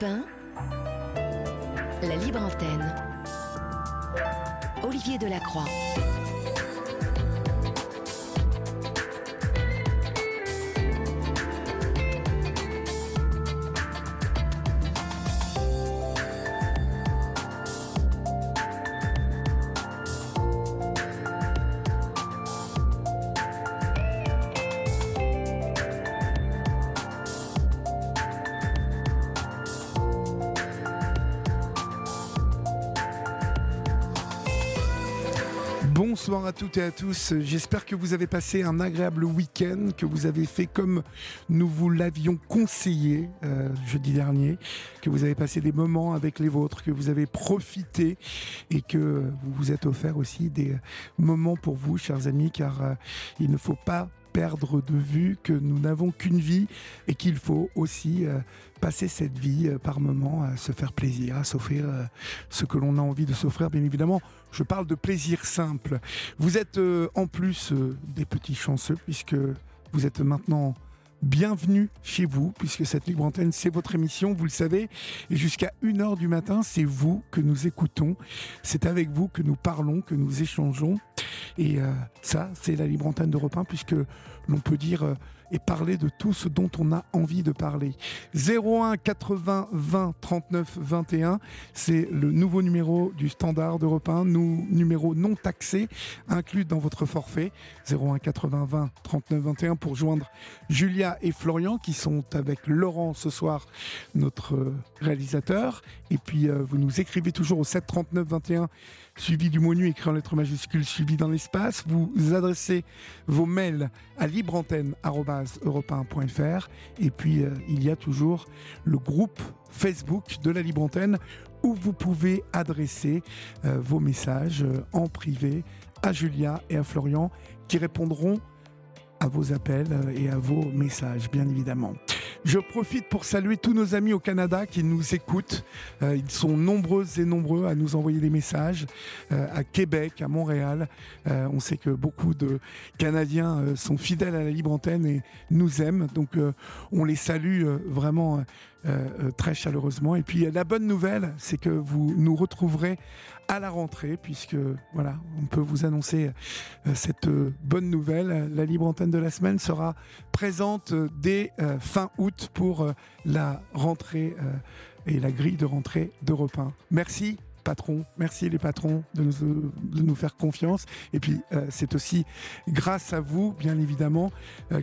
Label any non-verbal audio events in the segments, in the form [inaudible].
Europe 1, la libre antenne. Olivier Delacroix. Toutes et à tous. J'espère que vous avez passé un agréable week-end, que vous avez fait comme nous vous l'avions conseillé euh, jeudi dernier, que vous avez passé des moments avec les vôtres, que vous avez profité et que vous vous êtes offert aussi des moments pour vous, chers amis, car euh, il ne faut pas perdre de vue que nous n'avons qu'une vie et qu'il faut aussi euh, passer cette vie euh, par moment à se faire plaisir, à s'offrir euh, ce que l'on a envie de s'offrir. Bien évidemment, je parle de plaisir simple. Vous êtes en plus des petits chanceux puisque vous êtes maintenant bienvenue chez vous, puisque cette libre antenne, c'est votre émission, vous le savez. Et jusqu'à 1h du matin, c'est vous que nous écoutons. C'est avec vous que nous parlons, que nous échangeons. Et euh, ça, c'est la libre antenne d'Europe 1, puisque l'on peut dire euh, et parler de tout ce dont on a envie de parler. 01 80 20 39 21, c'est le nouveau numéro du standard d'Europe 1, nous, numéro non taxé, inclus dans votre forfait. 01 80 20 39 21 pour joindre Julia et Florian qui sont avec Laurent ce soir, notre euh, réalisateur. Et puis vous nous écrivez toujours au 7 39 21 suivi du mot nu écrit en lettres majuscules, suivi dans l'espace. Vous adressez vos mails à libreantenne.europe1.fr et puis euh, il y a toujours le groupe Facebook de la Libre Antenne où vous pouvez adresser euh, vos messages euh, en privé à Julia et à Florian qui répondront à vos appels et à vos messages, bien évidemment. Je profite pour saluer tous nos amis au Canada qui nous écoutent. Euh, ils sont nombreux et nombreux à nous envoyer des messages euh, à Québec, à Montréal. Euh, on sait que beaucoup de Canadiens sont fidèles à la libre antenne et nous aiment. Donc on les salue vraiment très chaleureusement. Et puis la bonne nouvelle, c'est que vous nous retrouverez à la rentrée, puisque voilà, on peut vous annoncer euh, cette euh, bonne nouvelle. La libre antenne de la semaine sera présente euh, dès fin août pour la rentrée et la grille de rentrée d'Europe 1. Merci patron, merci les patrons de nous, de nous faire confiance. Et puis c'est aussi grâce à vous, bien évidemment,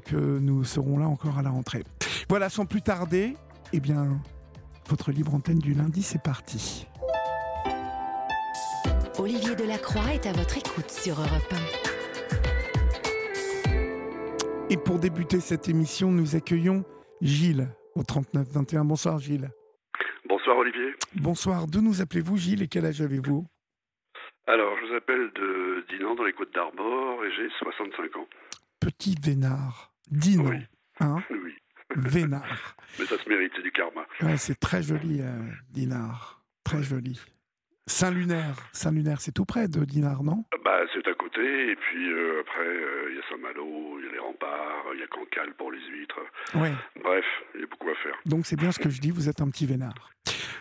que nous serons là encore à la rentrée. Voilà, sans plus tarder, eh bien, votre libre antenne du lundi, c'est parti. Olivier Delacroix est à votre écoute sur Europe 1. Et pour débuter cette émission, nous accueillons Gilles au 39-21. Bonsoir Gilles. Bonsoir Olivier. Bonsoir. D'où nous appelez-vous Gilles et quel âge avez-vous? Alors, je vous appelle de Dinan dans les Côtes d'Armor et j'ai 65 ans. Petit Vénard. Dinan. Oui. Hein? [laughs] Oui. Vénard. Mais ça se mérite, c'est du karma. Ouais, c'est très joli, euh, Dinard. Très joli. Saint-Lunaire, Saint-Lunaire, c'est tout près de Dinard, non? Bah, C'est à côté, et puis euh, après, euh, il y a Saint-Malo, il y a les remparts, il y a Cancale pour les huîtres. Ouais. Bref, il y a beaucoup à faire. Donc c'est bien ce que je dis, vous êtes un petit vénard.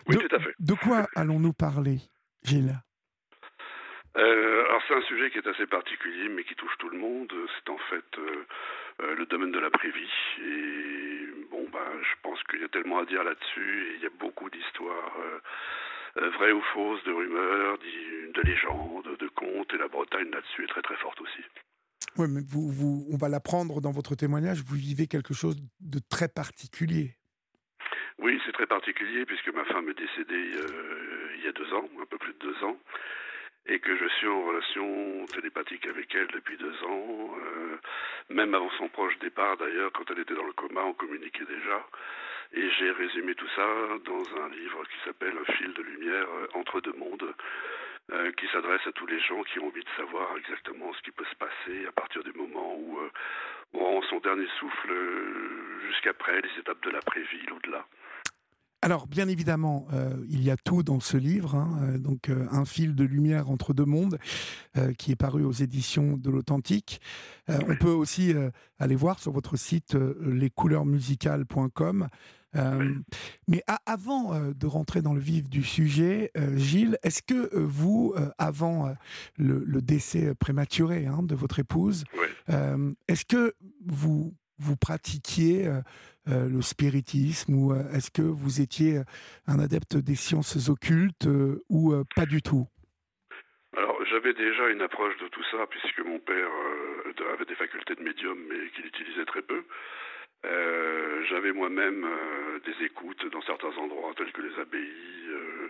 Oui, de, tout à fait. De quoi allons-nous parler, Gilles? Euh, alors c'est un sujet qui est assez particulier, mais qui touche tout le monde. C'est en fait le domaine de la prévie. Et bon, bah, je pense qu'il y a tellement à dire là-dessus, et il y a beaucoup d'histoires euh, vraies ou fausses, de rumeurs, de légendes, de contes, et la Bretagne là-dessus est très très forte aussi. Oui, mais vous, vous, on va l'apprendre dans votre témoignage, vous vivez quelque chose de très particulier. Oui, c'est très particulier puisque ma femme est décédée euh, il y a deux ans, un peu plus de deux ans, et que je suis en relation télépathique avec elle depuis deux ans, euh, même avant son proche départ d'ailleurs, quand elle était dans le coma, on communiquait déjà. Et j'ai résumé tout ça dans un livre qui s'appelle Un fil de lumière euh, entre deux mondes, euh, qui s'adresse à tous les gens qui ont envie de savoir exactement ce qui peut se passer à partir du moment où euh, on rend son dernier souffle jusqu'après les étapes de l'après-vie, l'au-delà. Alors, bien évidemment, il y a tout dans ce livre, hein, donc un fil de lumière entre deux mondes, qui est paru aux éditions de l'Authentique. on peut aussi aller voir sur votre site lescouleurmusicales.com mais avant de rentrer dans le vif du sujet, Gilles, est-ce que vous, avant le, décès prématuré hein, de votre épouse, est-ce que vous, vous pratiquiez le spiritisme ou est-ce que vous étiez un adepte des sciences occultes ou pas du tout? Alors j'avais déjà une approche de tout ça puisque mon père avait des facultés de médium mais qu'il utilisait très peu. Euh, j'avais moi-même euh, des écoutes dans certains endroits tels que les abbayes, euh,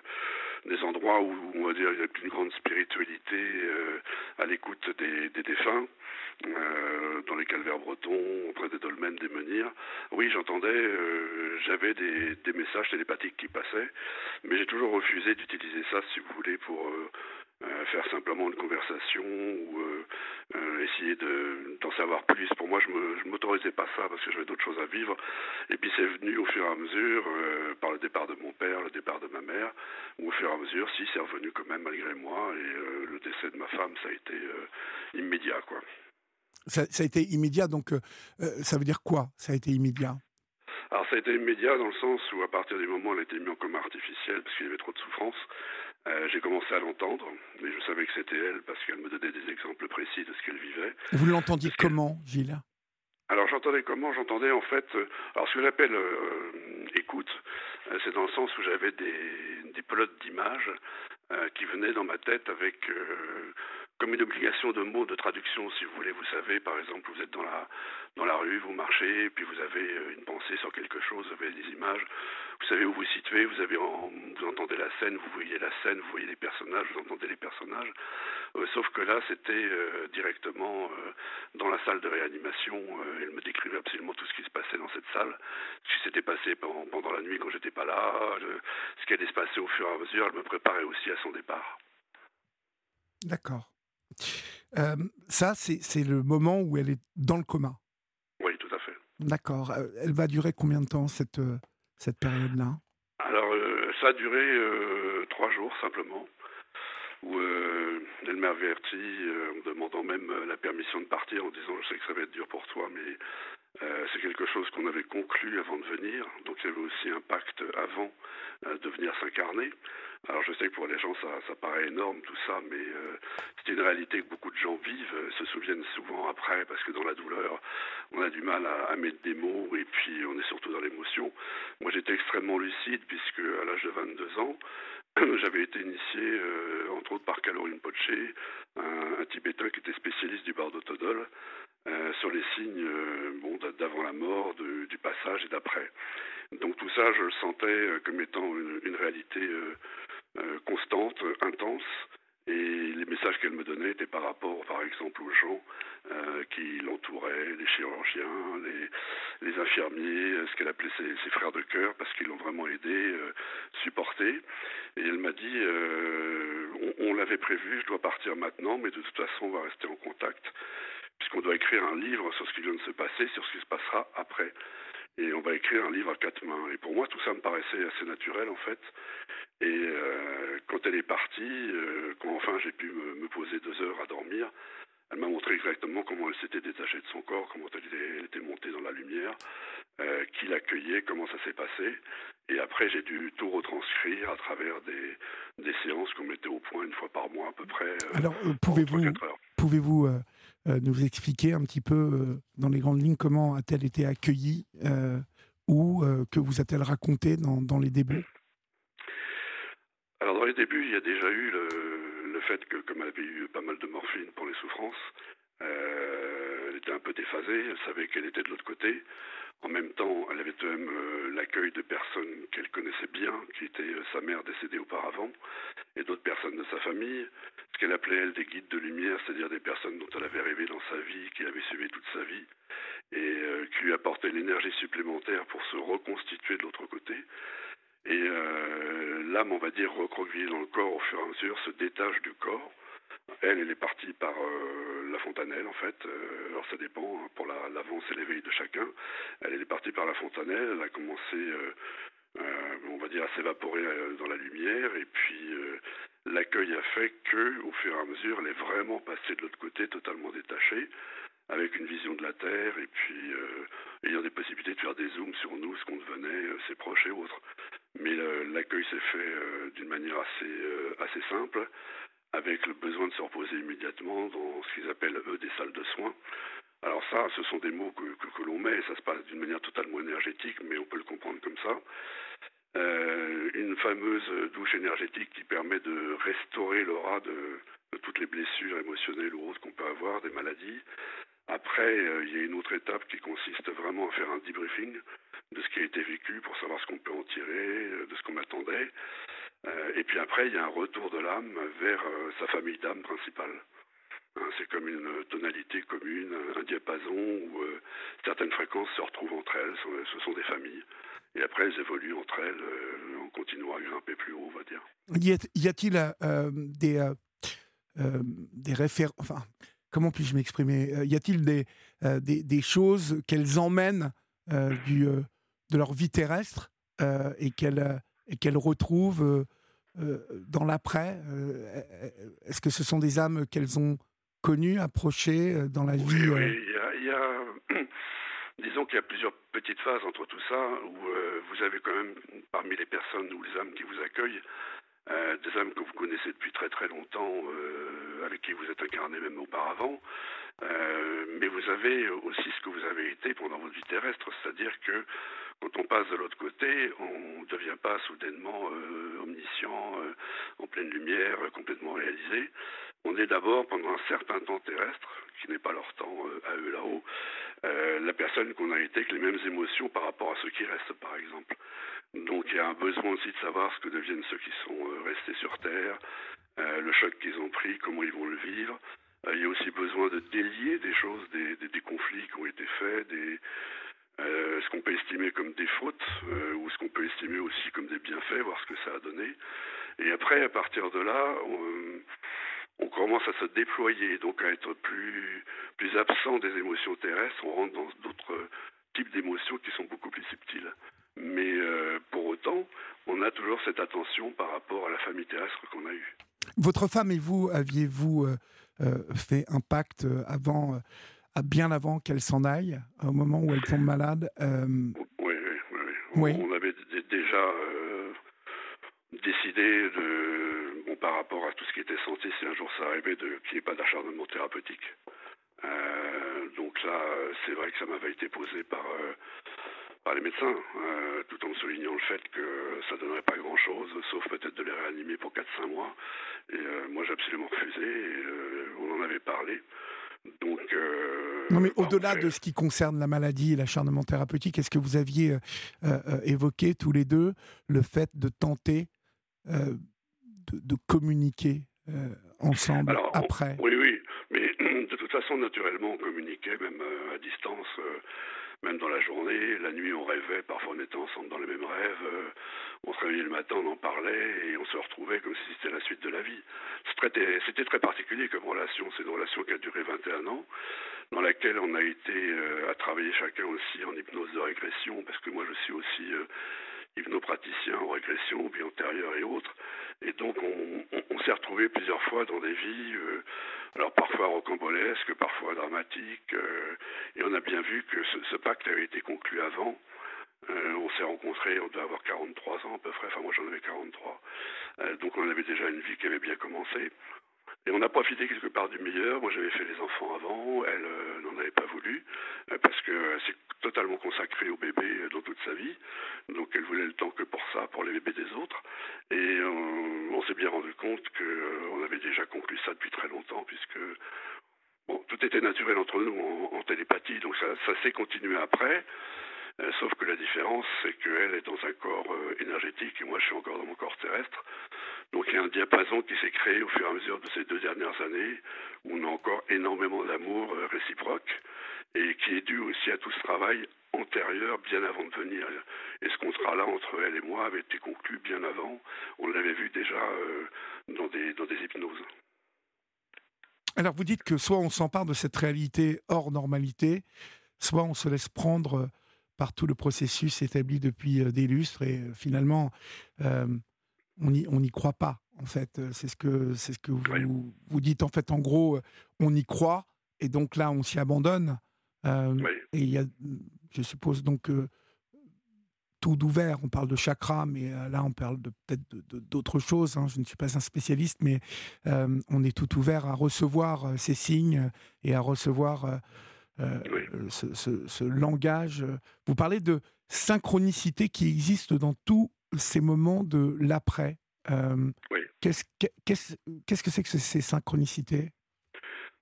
des endroits où on va dire il y a une grande spiritualité à l'écoute des, des, défunts, dans les calvaires bretons, auprès des dolmens, des menhirs. Oui, j'entendais, j'avais des, messages télépathiques qui passaient, mais j'ai toujours refusé d'utiliser ça, si vous voulez, pour euh, faire simplement une conversation ou euh, euh, essayer d'en savoir plus. Pour moi, je ne m'autorisais pas ça parce que j'avais d'autres choses à vivre. Et puis c'est venu au fur et à mesure, par le départ de mon père, le départ de ma mère, ou au fur et à mesure, si c'est revenu quand même malgré moi. Et le décès de ma femme, ça a été immédiat, quoi. Ça, ça, a été immédiat, donc ça veut dire quoi Ça a été immédiat? Alors ça a été immédiat dans le sens où à partir du moment où elle a été mise en coma artificiel parce qu'il y avait trop de souffrance, euh, j'ai commencé à l'entendre, mais je savais que c'était elle parce qu'elle me donnait des exemples précis de ce qu'elle vivait. Vous l'entendiez comment, Gilles? Alors j'entendais comment? J'entendais en fait, euh, alors ce que j'appelle euh, écoute, c'est dans le sens où j'avais des, des pelotes d'images qui venaient dans ma tête avec comme une obligation de mots de traduction, si vous voulez. Vous savez, par exemple, vous êtes dans la, dans la rue, vous marchez, puis vous avez euh, une pensée sur quelque chose, vous avez des images, vous savez où vous situez, vous, avez vous entendez la scène, vous voyez la scène, vous voyez les personnages, vous entendez les personnages. Euh, sauf que là, c'était euh, directement dans la salle de réanimation. elle me décrivait absolument tout ce qui se passait dans cette salle, ce qui s'était passé pendant, pendant, la nuit quand j'étais pas là, ce qui allait se passer au fur et à mesure. Elle me préparait aussi à son départ. D'accord. Euh, ça, c'est le moment où elle est dans le coma. Oui, tout à fait. D'accord. Euh, elle va durer combien de temps, cette, euh, cette période-là? Alors, ça a duré trois jours simplement, où elle m'a averti en me demandant même la permission de partir, en disant Je sais que ça va être dur pour toi, mais c'est quelque chose qu'on avait conclu avant de venir. Donc, il y avait aussi un pacte avant de venir s'incarner. Alors je sais que pour les gens ça, ça paraît énorme tout ça, mais euh, c'est une réalité que beaucoup de gens vivent, euh, se souviennent souvent après, parce que dans la douleur, on a du mal à, mettre des mots, et puis on est surtout dans l'émotion. Moi j'étais extrêmement lucide, puisque à l'âge de 22 ans, [clears throat] j'avais été initié, euh, entre autres par Kalorin Poche, un, Tibétain qui était spécialiste du bardotodol, euh, sur les signes bon, d'avant la mort, du passage et d'après. Donc tout ça, je le sentais comme étant une, réalité euh, constante, intense. Et les messages qu'elle me donnait étaient par rapport, par exemple, aux gens euh, qui l'entouraient, les chirurgiens, les, infirmiers, ce qu'elle appelait ses, frères de cœur, parce qu'ils l'ont vraiment aidé, euh, supporté. Et elle m'a dit, on l'avait prévu, je dois partir maintenant, mais de toute façon, on va rester en contact, puisqu'on doit écrire un livre sur ce qui vient de se passer, sur ce qui se passera après. Et on va écrire un livre à quatre mains. Et pour moi, tout ça me paraissait assez naturel, en fait. Et euh, quand elle est partie, euh, quand enfin j'ai pu me, poser deux heures à dormir, elle m'a montré exactement comment elle s'était détachée de son corps, comment elle était, montée dans la lumière, euh, qui l'accueillait, comment ça s'est passé. Et après, j'ai dû tout retranscrire à travers des, des séances qu'on mettait au point une fois par mois à peu près. Alors, pouvez-vous pouvez-vous nous expliquer un petit peu dans les grandes lignes comment a-t-elle été accueillie ou que vous a-t-elle raconté dans, dans les débuts? Alors dans les débuts, il y a déjà eu le, le fait que comme elle avait eu pas mal de morphine pour les souffrances, euh, elle était un peu déphasée, elle savait qu'elle était de l'autre côté. En même temps, elle avait même euh, l'accueil de personnes qu'elle connaissait bien, qui étaient euh, sa mère décédée auparavant, et d'autres personnes de sa famille, ce qu'elle appelait elle des guides de lumière, c'est-à-dire des personnes dont elle avait rêvé dans sa vie, qui l'avaient suivi toute sa vie, et euh, qui lui apportaient l'énergie supplémentaire pour se reconstituer de l'autre côté. Et l'âme, on va dire, recroquevillée dans le corps au fur et à mesure, se détache du corps. Elle, elle est partie par fontanelle, en fait. Euh, alors ça dépend, hein, pour l'avance et l'éveil de chacun. Elle, est partie par la fontanelle, elle a commencé, on va dire, à s'évaporer dans la lumière. Et puis, l'accueil a fait que, au fur et à mesure, elle est vraiment passée de l'autre côté, totalement détachée avec une vision de la Terre et puis ayant des possibilités de faire des zooms sur nous, ce qu'on devenait, ses proches et autres. Mais l'accueil s'est fait d'une manière assez, assez simple, avec le besoin de se reposer immédiatement dans ce qu'ils appellent, eux, des salles de soins. Alors ça, ce sont des mots que, que, l'on met, et ça se passe d'une manière totalement énergétique, mais on peut le comprendre comme ça. Euh, une fameuse douche énergétique qui permet de restaurer l'aura de, toutes les blessures émotionnelles ou autres qu'on peut avoir, des maladies. Après, euh, il y a une autre étape qui consiste vraiment à faire un debriefing de ce qui a été vécu pour savoir ce qu'on peut en tirer, euh, de ce qu'on attendait. Et puis après, il y a un retour de l'âme vers sa famille d'âme principale. Hein, c'est comme une tonalité commune, un diapason où euh, certaines fréquences se retrouvent entre elles, ce sont des familles. Et après, elles évoluent entre elles euh, en continuant à grimper plus haut, on va dire. Y a-t-il euh, des, des références, enfin, comment puis-je m'exprimer? Y a-t-il des, des, choses qu'elles emmènent de leur vie terrestre et qu'elles retrouvent dans l'après Est-ce que ce sont des âmes qu'elles ont connu, approché euh, dans la vie Oui, euh il y a, [clears throat] disons qu'il y a plusieurs petites phases entre tout ça, où euh, vous avez quand même, parmi les personnes ou les âmes qui vous accueillent, des âmes que vous connaissez depuis très très longtemps, avec qui vous êtes incarné même auparavant, mais vous avez aussi ce que vous avez été pendant votre vie terrestre, c'est-à-dire que quand on passe de l'autre côté, on ne devient pas soudainement omniscient, en pleine lumière, complètement réalisé on est d'abord pendant un certain temps terrestre, qui n'est pas leur temps euh, à eux là-haut, euh, la personne qu'on a été avec les mêmes émotions par rapport à ceux qui restent, par exemple. Donc il y a un besoin aussi de savoir ce que deviennent ceux qui sont euh, restés sur Terre, le choc qu'ils ont pris, comment ils vont le vivre. Il y a aussi besoin de délier des choses, des, conflits qui ont été faits, des, ce qu'on peut estimer comme des fautes ou ce qu'on peut estimer aussi comme des bienfaits, voir ce que ça a donné. Et après, à partir de là, on, commence à se déployer, donc à être plus, absent des émotions terrestres, on rentre dans d'autres types d'émotions qui sont beaucoup plus subtiles. Mais euh, pour autant, on a toujours cette attention par rapport à la famille terrestre qu'on a eue. Votre femme et vous, aviez-vous euh, euh, fait un pacte avant, bien avant qu'elle s'en aille, au moment où elle tombe malade oui, oui, oui, On avait déjà décidé de par rapport à tout ce qui était santé, si un jour ça arrivait, qu'il n'y ait pas d'acharnement thérapeutique. Euh, donc là, c'est vrai que ça m'avait été posé par, euh, par les médecins, euh, tout en soulignant le fait que ça ne donnerait pas grand-chose, sauf peut-être de les réanimer pour 4-5 mois. Et moi, j'ai absolument refusé, et, on en avait parlé. Donc, non, mais au-delà de ce qui concerne la maladie et l'acharnement thérapeutique, est-ce que vous aviez évoqué tous les deux le fait de tenter de, communiquer euh, ensemble après? Oui, oui, mais [clears throat] de toute façon, naturellement, on communiquait même euh, à distance, euh, même dans la journée. La nuit, on rêvait, parfois on était ensemble dans les mêmes rêves. on se réveillait le matin, on en parlait et on se retrouvait comme si c'était la suite de la vie. C'était très particulier comme relation. C'est une relation qui a duré 21 ans, dans laquelle on a été à travailler chacun aussi en hypnose de régression, parce que moi je suis aussi hypnopraticiens en régression, vie antérieure et autres. Et donc on, s'est retrouvés plusieurs fois dans des vies, euh, alors parfois rocambolesques, parfois dramatiques, euh, et on a bien vu que ce, pacte avait été conclu avant. Euh, on s'est rencontrés, on doit avoir 43 ans à peu près, enfin moi j'en avais 43. donc on avait déjà une vie qui avait bien commencé. Et on a profité quelque part du meilleur. Moi, j'avais fait les enfants avant. Elle euh, n'en avait pas voulu euh, parce que c'est totalement consacré au bébé euh, dans toute sa vie. Donc, elle voulait le temps que pour ça, pour les bébés des autres. Et on s'est bien rendu compte qu'on avait déjà conclu ça depuis très longtemps puisque tout était naturel entre nous en, télépathie. Donc, ça, ça s'est continué après. sauf que la différence, c'est qu'elle est dans un corps énergétique et moi, je suis encore dans mon corps terrestre. Donc il y a un diapason qui s'est créé au fur et à mesure de ces deux dernières années, où on a encore énormément d'amour euh, réciproque, et qui est dû aussi à tout ce travail antérieur, bien avant de venir. Et ce contrat-là entre elle et moi avait été conclu bien avant. On l'avait vu déjà euh, dans, des, dans des hypnoses. Alors vous dites que soit on s'empare de cette réalité hors normalité, soit on se laisse prendre euh, par tout le processus établi depuis des lustres et finalement on n'y croit pas, en fait. Euh, c'est ce que, c'est ce que vous, vous dites. En fait, en gros, euh, on y croit, et donc là, on s'y abandonne. Euh, et il y a je suppose donc tout d'ouvert. On parle de chakra, mais là, on parle peut-être d'autres choses. Hein. Je ne suis pas un spécialiste, mais on est tout ouvert à recevoir ces signes et à recevoir ce, langage. Vous parlez de synchronicité qui existe dans tous ces moments de l'après. oui. Qu'est-ce que c'est que ces synchronicités?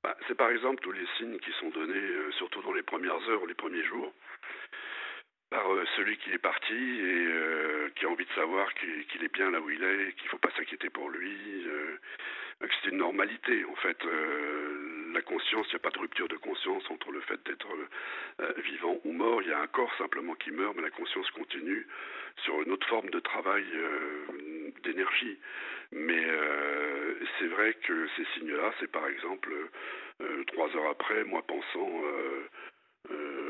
Bah, C'est par exemple tous les signes qui sont donnés, surtout dans les premières heures ou les premiers jours par euh, celui qui est parti et euh, qui a envie de savoir qu'il est bien là où il est, qu'il ne faut pas s'inquiéter pour lui, euh, que c'est une normalité en fait. La conscience, il n'y a pas de rupture de conscience entre le fait d'être vivant ou mort. Il y a un corps simplement qui meurt, mais la conscience continue sur une autre forme de travail d'énergie. Mais c'est vrai que ces signes-là, c'est par exemple trois heures après, moi pensant euh,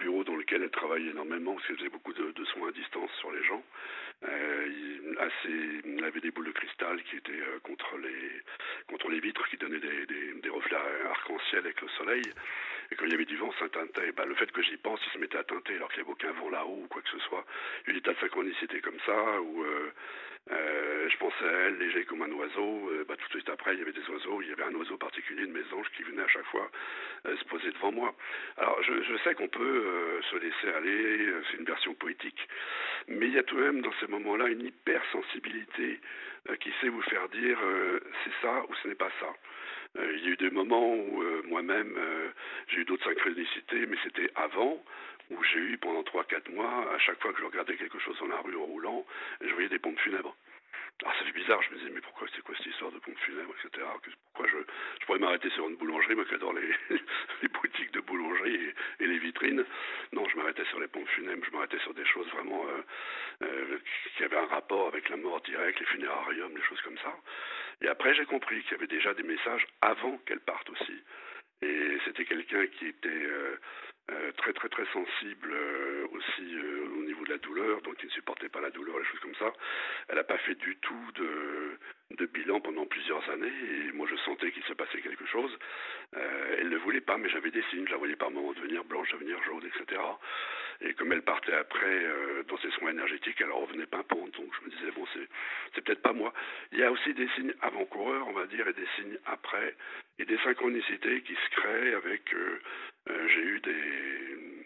bureau dans lequel elle travaillait énormément, parce qu'elle faisait beaucoup de, soins à distance sur les gens. Euh, il, assez, avait des boules de cristal qui étaient euh, contre les contre les vitres, qui donnaient des, des, reflets arc-en-ciel avec le soleil. Et quand il y avait du vent, ça teintait. Bah, le fait que j'y pense, il se mettait à teinter alors qu'il n'y avait aucun vent là-haut ou quoi que ce soit. Il y a des tas de synchronicités comme ça, où euh, je pensais à elle léger comme un oiseau. Euh, bah, tout de suite après, il y avait des oiseaux. Il y avait un oiseau particulier de mes anges qui venait à chaque fois euh, se poser devant moi. Alors, je sais qu'on peut se laisser aller. C'est une version poétique. Mais il y a tout de même dans ces moments-là une hypersensibilité qui sait vous faire dire c'est ça ou ce n'est pas ça. Il y a eu des moments où moi-même j'ai eu d'autres synchronicités, mais c'était avant où j'ai eu pendant 3-4 mois, à chaque fois que je regardais quelque chose dans la rue en roulant, je voyais des pompes funèbres. Alors ça fait bizarre, je me disais mais pourquoi c'est quoi cette histoire de pompes funèbres, etc. Pourquoi je, je pourrais m'arrêter sur une boulangerie, moi qui adore les, [laughs] les boutiques de boulangerie et, les vitrines. Non, je m'arrêtais sur les pompes funèbres, je m'arrêtais sur des choses vraiment euh, euh, qui avaient un rapport avec la mort directe, les funérariums, des choses comme ça. Et après j'ai compris qu'il y avait déjà des messages avant qu'elle parte aussi. Et c'était quelqu'un qui était euh, très très très sensible aussi euh, la douleur, donc il ne supportait pas la douleur, les choses comme ça. Elle n'a pas fait du tout de, bilan pendant plusieurs années et moi je sentais qu'il se passait quelque chose. elle ne voulait pas, mais j'avais des signes, je la voyais par moments devenir blanche, devenir jaune, etc. Et comme elle partait après dans ses soins énergétiques, elle revenait pimpante, donc je me disais bon c'est c'est peut-être pas moi. Il y a aussi des signes avant-coureurs, on va dire, et des signes après, et des synchronicités qui se créent avec euh, j'ai eu des,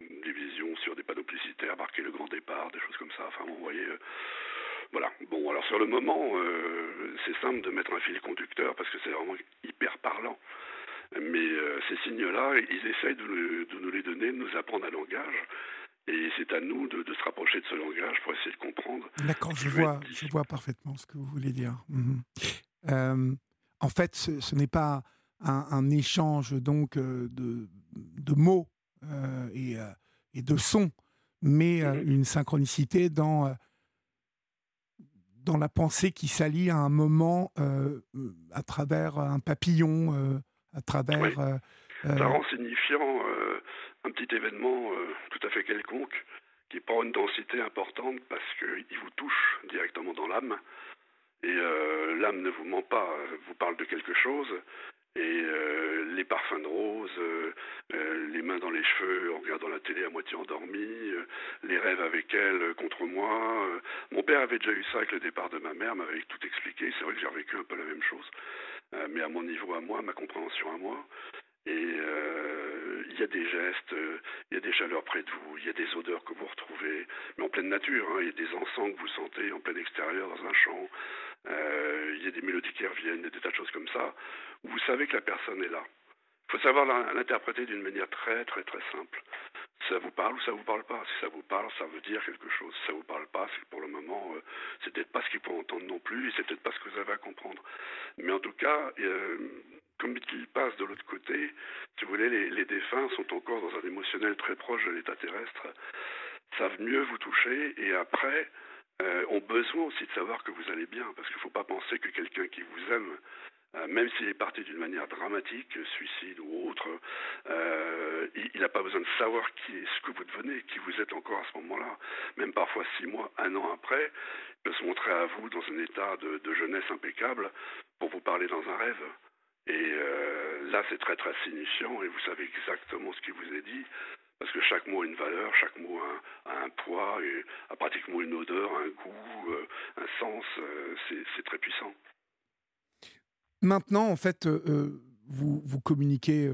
sur des panneaux publicitaires marqués le grand départ, des choses comme ça. Enfin, vous voyez. Euh, voilà. Bon, alors sur le moment, euh, c'est simple de mettre un fil conducteur parce que c'est vraiment hyper parlant. Mais ces signes-là, ils essayent de, nous les donner, de nous apprendre un langage. Et c'est à nous de, se rapprocher de ce langage pour essayer de comprendre. D'accord, je vois, je vois parfaitement ce que vous voulez dire. Mhm. en fait, ce n'est pas un, échange donc euh, de, de mots euh, et, euh, et, de sons, mais une synchronicité dans, dans la pensée qui s'allie à un moment à travers un papillon, à travers... Ça rend signifiant un petit événement tout à fait quelconque qui prend une densité importante parce qu'il vous touche directement dans l'âme. Et l'âme ne vous ment pas, vous parle de quelque chose, et euh, les parfums de rose, euh, euh, les mains dans les cheveux en regardant la télé à moitié endormie, les rêves avec elle contre moi. mon père avait déjà eu ça avec le départ de ma mère, m'avait tout expliqué. C'est vrai que j'ai revécu un peu la même chose, mais à mon niveau à moi, ma compréhension à moi. Et il y a des gestes, il y a des chaleurs près de vous, il y a des odeurs que vous retrouvez, mais en pleine nature. Hein, il y a des encens que vous sentez en plein extérieur dans un champ. Euh, il y a des mélodies qui reviennent, des tas de choses comme ça, vous savez que la personne est là. Il faut savoir l'interpréter d'une manière très très très simple. Ça vous parle ou ça vous parle pas? Si ça vous parle, ça veut dire quelque chose. Si ça vous parle pas, c'est pour le moment, euh, c'est peut-être pas ce qu'il faut entendre non plus, et c'est peut-être pas ce que vous avez à comprendre. Mais en tout cas, euh, comme il passe de l'autre côté, si vous voulez, les, les, défunts sont encore dans un émotionnel très proche de l'état terrestre, savent mieux vous toucher, et après, euh, ont besoin aussi de savoir que vous allez bien, parce qu'il ne faut pas penser que quelqu'un qui vous aime, euh, même s'il est parti d'une manière dramatique, suicide ou autre, euh, il n'a pas besoin de savoir ce que vous devenez, qui vous êtes encore à ce moment-là. Même parfois six mois, un an après, il peut se montrer à vous dans un état de, jeunesse impeccable pour vous parler dans un rêve. Et là, c'est très très signifiant et vous savez exactement ce qui vous est dit parce que chaque mot a une valeur, chaque mot a un, poids, et a pratiquement une odeur, un goût, euh, un sens. Euh, c'est très puissant. Maintenant, en fait, euh, vous, vous communiquez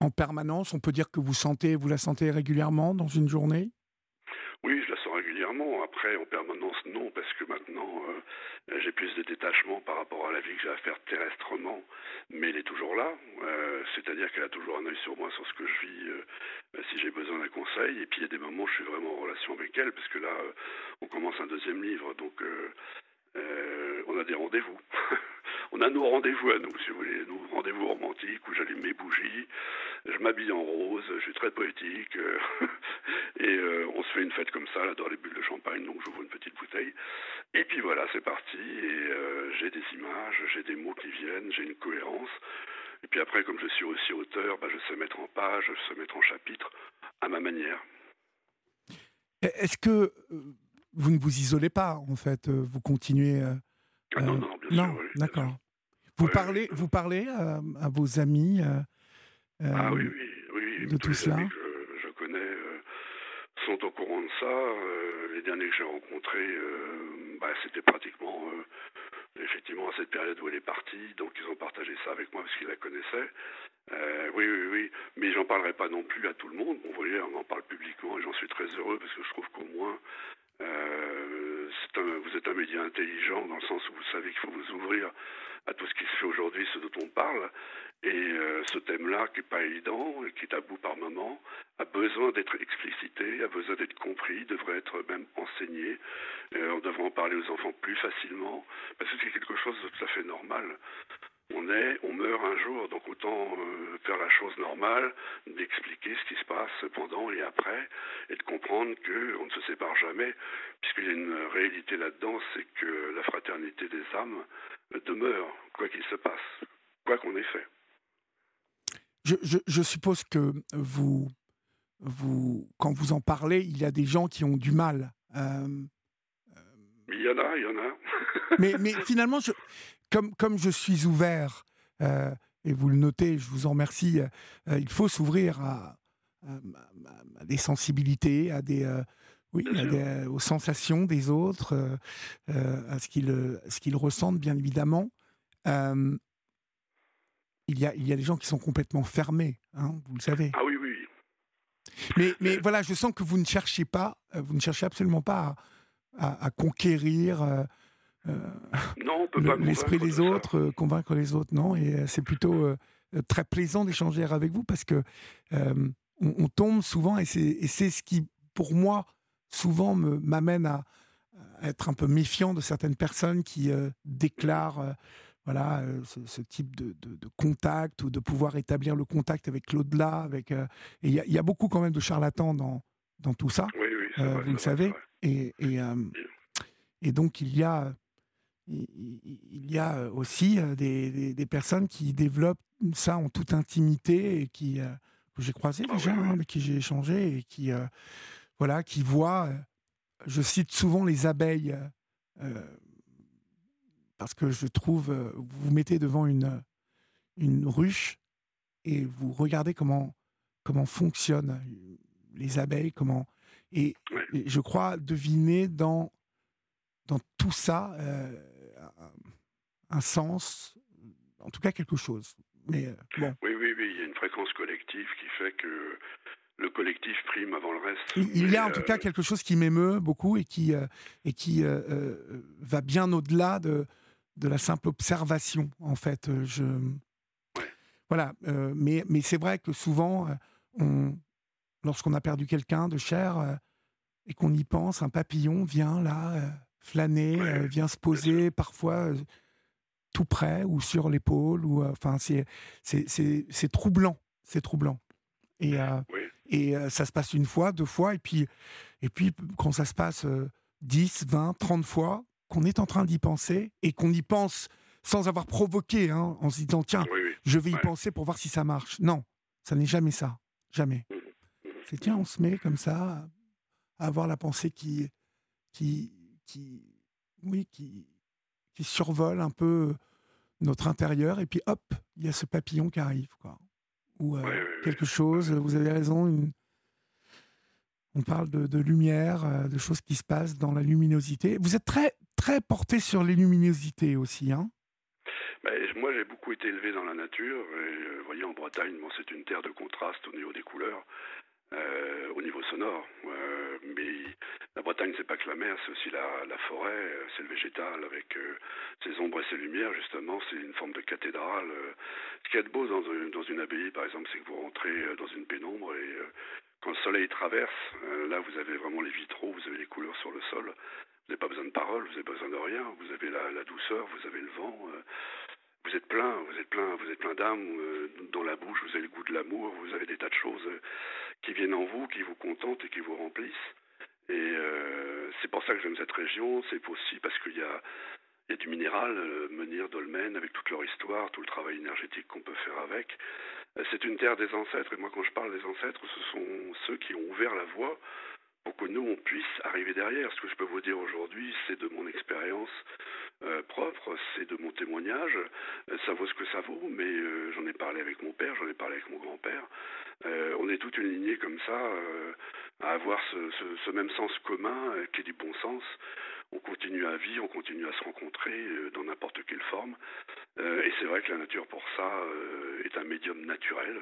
en permanence. On peut dire que vous sentez, vous la sentez régulièrement dans une journée? Oui, je la sens régulièrement. En permanence, non, parce que maintenant, j'ai plus de détachement par rapport à la vie que j'ai à faire terrestrement, mais elle est toujours là. C'est-à-dire qu'elle a toujours un œil sur moi, sur ce que je vis, euh, si j'ai besoin d'un conseil. Et puis il y a des moments où je suis vraiment en relation avec elle, parce que là, euh, on commence un deuxième livre, donc euh, on a des rendez-vous. [laughs] on a nos rendez-vous à nous, si vous voulez, nos rendez-vous romantiques où j'allume mes bougies, je m'habille en rose, je suis très poétique, [laughs] et on se fait une fête comme ça, là, dans les bulles de champagne, donc j'ouvre une petite bouteille. Et puis voilà, c'est parti, et j'ai des images, j'ai des mots qui viennent, j'ai une cohérence. Et puis après, comme je suis aussi auteur, bah, je sais mettre en page, je sais mettre en chapitre à ma manière. Est-ce que euh, vous ne vous isolez pas, en fait euh, Vous continuez. Euh, ah non, non, bien non, d'accord. Vous, parlez, vous parlez à vos amis Ah oui, oui, oui. De tout cela je, je, connais sont au courant de ça. les derniers que j'ai rencontrés, bah, c'était pratiquement effectivement à cette période où elle est partie, donc ils ont partagé ça avec moi parce qu'ils la connaissaient. Euh, oui, oui, oui, mais j'en parlerai pas non plus à tout le monde. vous voyez, on en parle publiquement et j'en suis très heureux parce que je trouve qu'au moins euh, vous êtes un média intelligent dans le sens où vous savez qu'il faut vous ouvrir à tout ce qui se fait aujourd'hui, ce dont on parle. Et euh, ce thème-là, qui n'est pas évident, qui est tabou par moment, a besoin d'être explicité, a besoin d'être compris, devrait être même enseigné. Euh, on devrait en parler aux enfants plus facilement, parce que c'est quelque chose de tout à fait normal. On est, on meurt un jour, donc autant euh, faire la chose normale, d'expliquer ce qui se passe pendant et après, et de comprendre qu'on ne se sépare jamais, puisqu'il y a une réalité là-dedans, c'est que la fraternité des âmes demeure, quoi qu'il se passe, quoi qu'on ait fait. Je, suppose que vous, vous, quand vous en parlez, il y a des gens qui ont du mal. Euh, il y en a, il y en a. [laughs] mais, mais finalement, je, comme, comme je suis ouvert, euh, et vous le notez, je vous en remercie, euh, il faut s'ouvrir à, des sensibilités, à des, oui, aux sensations des autres, à ce qu'ils qu'ils ressentent, bien évidemment il y a, il y a des gens qui sont complètement fermés, hein, vous le savez. Ah oui, oui. Mais, mais voilà, je sens que vous ne cherchez pas, euh, vous ne cherchez absolument pas à, conquérir euh, euh l'esprit des autres, convaincre les autres, non. Et c'est plutôt très plaisant d'échanger avec vous parce que on, tombe souvent, et c'est ce qui, pour moi, souvent m'amène à, à, être un peu méfiant de certaines personnes qui déclarent voilà, euh, ce, type de, contact ou de pouvoir établir le contact avec l'au-delà. Avec, euh, il y, a beaucoup quand même de charlatans dans, dans tout ça, oui, oui, euh, vous le savez. Et, et, et, donc il y a, il y a aussi des, des, personnes qui développent ça en toute intimité et qui, que j'ai croisé ah déjà, hein, avec qui j'ai échangé et qui, voilà, qui voient, je cite souvent les abeilles parce que je trouve, euh, vous vous mettez devant une, une ruche et vous regardez comment, comment fonctionnent les abeilles, comment. Et, je crois deviner dans, dans tout ça euh, un, sens, en tout cas quelque chose. Mais, euh, bon. Oui, oui, oui, il y a une fréquence collective qui fait que le collectif prime avant le reste. Il, y a en tout cas quelque chose qui m'émeut beaucoup et qui, et qui va bien au-delà de, de la simple observation, en fait. Euh, je... Voilà, euh, mais, mais c'est vrai que souvent, euh, on, lorsqu'on a perdu quelqu'un de cher et qu'on y pense, un papillon vient là, flâner, vient se poser parfois tout près ou sur l'épaule. ou Enfin, c'est, c'est, troublant. C'est troublant. Et, et ça se passe une fois, deux fois, et puis, et puis quand ça se passe 10, 20, 30 fois, qu'on est en train d'y penser et qu'on y pense sans avoir provoqué, hein, en se disant tiens, je vais y penser pour voir si ça marche. Non, ça n'est jamais ça, jamais. Mmh, mmh. C'est tiens, on se met comme ça à avoir la pensée qui, qui, qui, oui, qui, qui survole un peu notre intérieur et puis hop, il y a ce papillon qui arrive, quoi. Ou euh, quelque chose. Vous avez raison, une, On parle de, lumière, euh, de choses qui se passent dans la luminosité. Vous êtes très, très porté sur les luminosités aussi, hein ben, moi, j'ai beaucoup été élevé dans la nature. Et, vous voyez, en Bretagne, c'est une terre de contraste au niveau des couleurs. Euh, au niveau sonore. Euh, mais la Bretagne, c'est pas que la mer, c'est aussi la, la forêt, euh, c'est le végétal avec ses ombres et ses lumières. Justement, c'est une forme de cathédrale. ce qui est beau dans, une abbaye, par exemple, c'est que vous rentrez dans une pénombre et quand le soleil traverse, là, vous avez vraiment les vitraux, vous avez les couleurs sur le sol. Vous n'avez pas besoin de paroles, vous n'avez pas besoin de rien. Vous avez la, douceur, vous avez le vent vous êtes plein, vous êtes plein, vous êtes plein d'âme euh, dans la bouche, vous avez le goût de l'amour, vous avez des tas de choses euh, qui viennent en vous, qui vous contentent et qui vous remplissent. Et euh, c'est pour ça que j'aime cette région, c'est aussi parce qu'il y a, il y a du minéral, Menir, Dolmen, avec toute leur histoire, tout le travail énergétique qu'on peut faire avec. C'est une terre des ancêtres, et moi quand je parle des ancêtres, ce sont ceux qui ont ouvert la voie pour que nous, on puisse arriver derrière. Ce que je peux vous dire aujourd'hui, c'est de mon expérience euh, propre, c'est de mon témoignage. Euh, ça vaut ce que ça vaut, mais euh, j'en ai parlé avec mon père, j'en ai parlé avec mon grand-père. on est toute une lignée comme ça à avoir ce, ce, même sens commun qui est du bon sens. On continue à vivre, on continue à se rencontrer dans n'importe quelle forme. et c'est vrai que la nature, pour ça, est un médium naturel.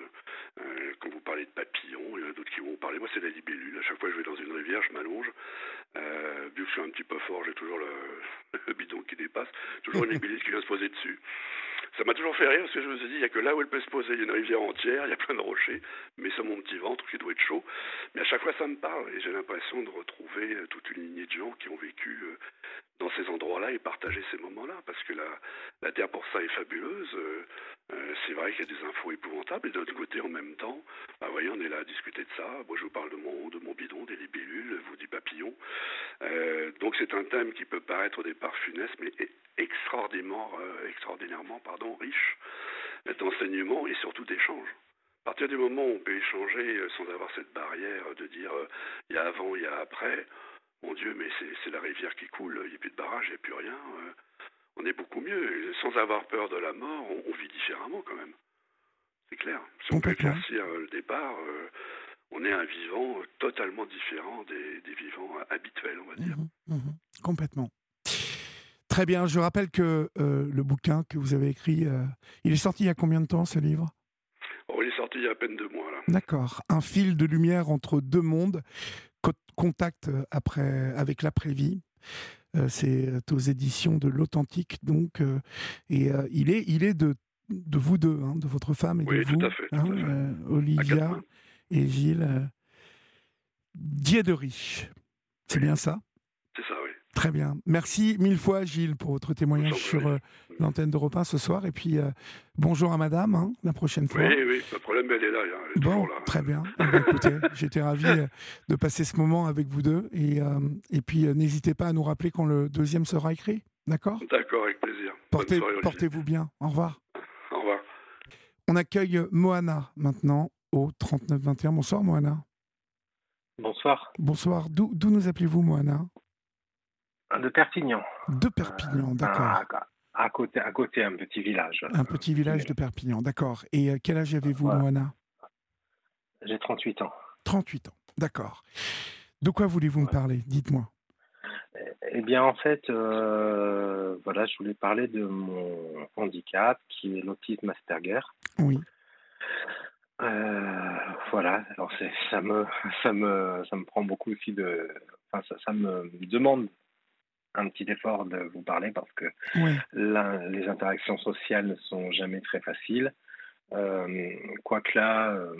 quand vous parlez de papillons, il y en a d'autres qui vont parler. Moi, c'est la libellule. À chaque fois que je vais dans une rivière, je m'allonge. vu que je suis un petit peu fort, j'ai toujours le, [laughs] le bidon qui dépasse, toujours une libellule qui vient se poser dessus. Ça m'a toujours fait rire parce que je me suis dit, il n'y a que là où elle peut se poser, il y a une rivière entière, il y a plein de rochers, mais c'est mon petit ventre qui doit être chaud. Mais à chaque fois, ça me parle et j'ai l'impression de retrouver euh, toute une lignée de gens qui ont vécu euh, dans ces endroits-là et partager ces moments-là parce que la, Terre pour ça est fabuleuse. Euh, c'est vrai qu'il y a des infos épouvantables et de l'autre côté, en même temps, bah, voyez, on est là à discuter de ça. Moi, je vous parle de mon, de mon bidon, des libellules, vous dis papillons. donc c'est un thème qui peut paraître au départ funeste, mais extraordinairement, extraordinairement pardon, riche d'enseignement et surtout d'échange. À partir du moment où on peut échanger euh, sans avoir cette barrière de dire euh, il y a avant, il y a après, mon Dieu, mais c'est la rivière qui coule, il n'y a plus de barrage, il n'y a plus rien, euh, on est beaucoup mieux. sans avoir peur de la mort, on, vit différemment quand même. C'est clair. Si on peut éclaircir le départ, on est un vivant totalement différent des, vivants habituels, on va dire. Mmh mmh complètement. Très bien. Je rappelle que euh, le bouquin que vous avez écrit, euh, il est sorti il y a combien de temps ce livre? Oh, Il est sorti il y a à peine deux mois. D'accord. Un fil de lumière entre deux mondes, contact euh, après, avec l'après-vie. c'est aux éditions de l'Authentique, donc, et il est, il est de, de vous deux, hein, de votre femme et de vous, hein, Olivia et Gilles Dieu de Riche. C'est bien ça? Très bien. Merci mille fois, Gilles, pour votre témoignage sur euh, l'antenne d'Europe 1 ce soir. Et puis, euh, bonjour à madame, hein, la prochaine fois. Oui, oui, pas de problème, elle est là. Elle est bon, là. très bien. Eh ben, écoutez, [laughs] j'étais ravi euh, de passer ce moment avec vous deux. Et, et puis, n'hésitez pas à nous rappeler quand le deuxième sera écrit. D'accord? D'accord, avec plaisir. Portez, Portez-vous bien. Au revoir. Au revoir. On accueille Moana maintenant au 3921. Bonsoir, Moana. Bonsoir. Bonsoir. D'où nous appelez-vous, Moana? De Perpignan. De Perpignan, euh, d'accord. À, côté, à côté, un petit village. Un petit village de Perpignan, d'accord. Et euh, quel âge avez-vous, Moana? J'ai 38 ans. 38 ans, d'accord. De quoi voulez-vous me parler? Dites-moi. Eh, eh bien, en fait, euh, voilà, je voulais parler de mon handicap, qui est l'autisme Asperger. Oui. voilà, alors ça me, [laughs] ça me, ça me prend beaucoup aussi de, enfin, ça, ça me demande un petit effort de vous parler parce que les interactions sociales ne sont jamais très faciles. Euh, quoique là, euh,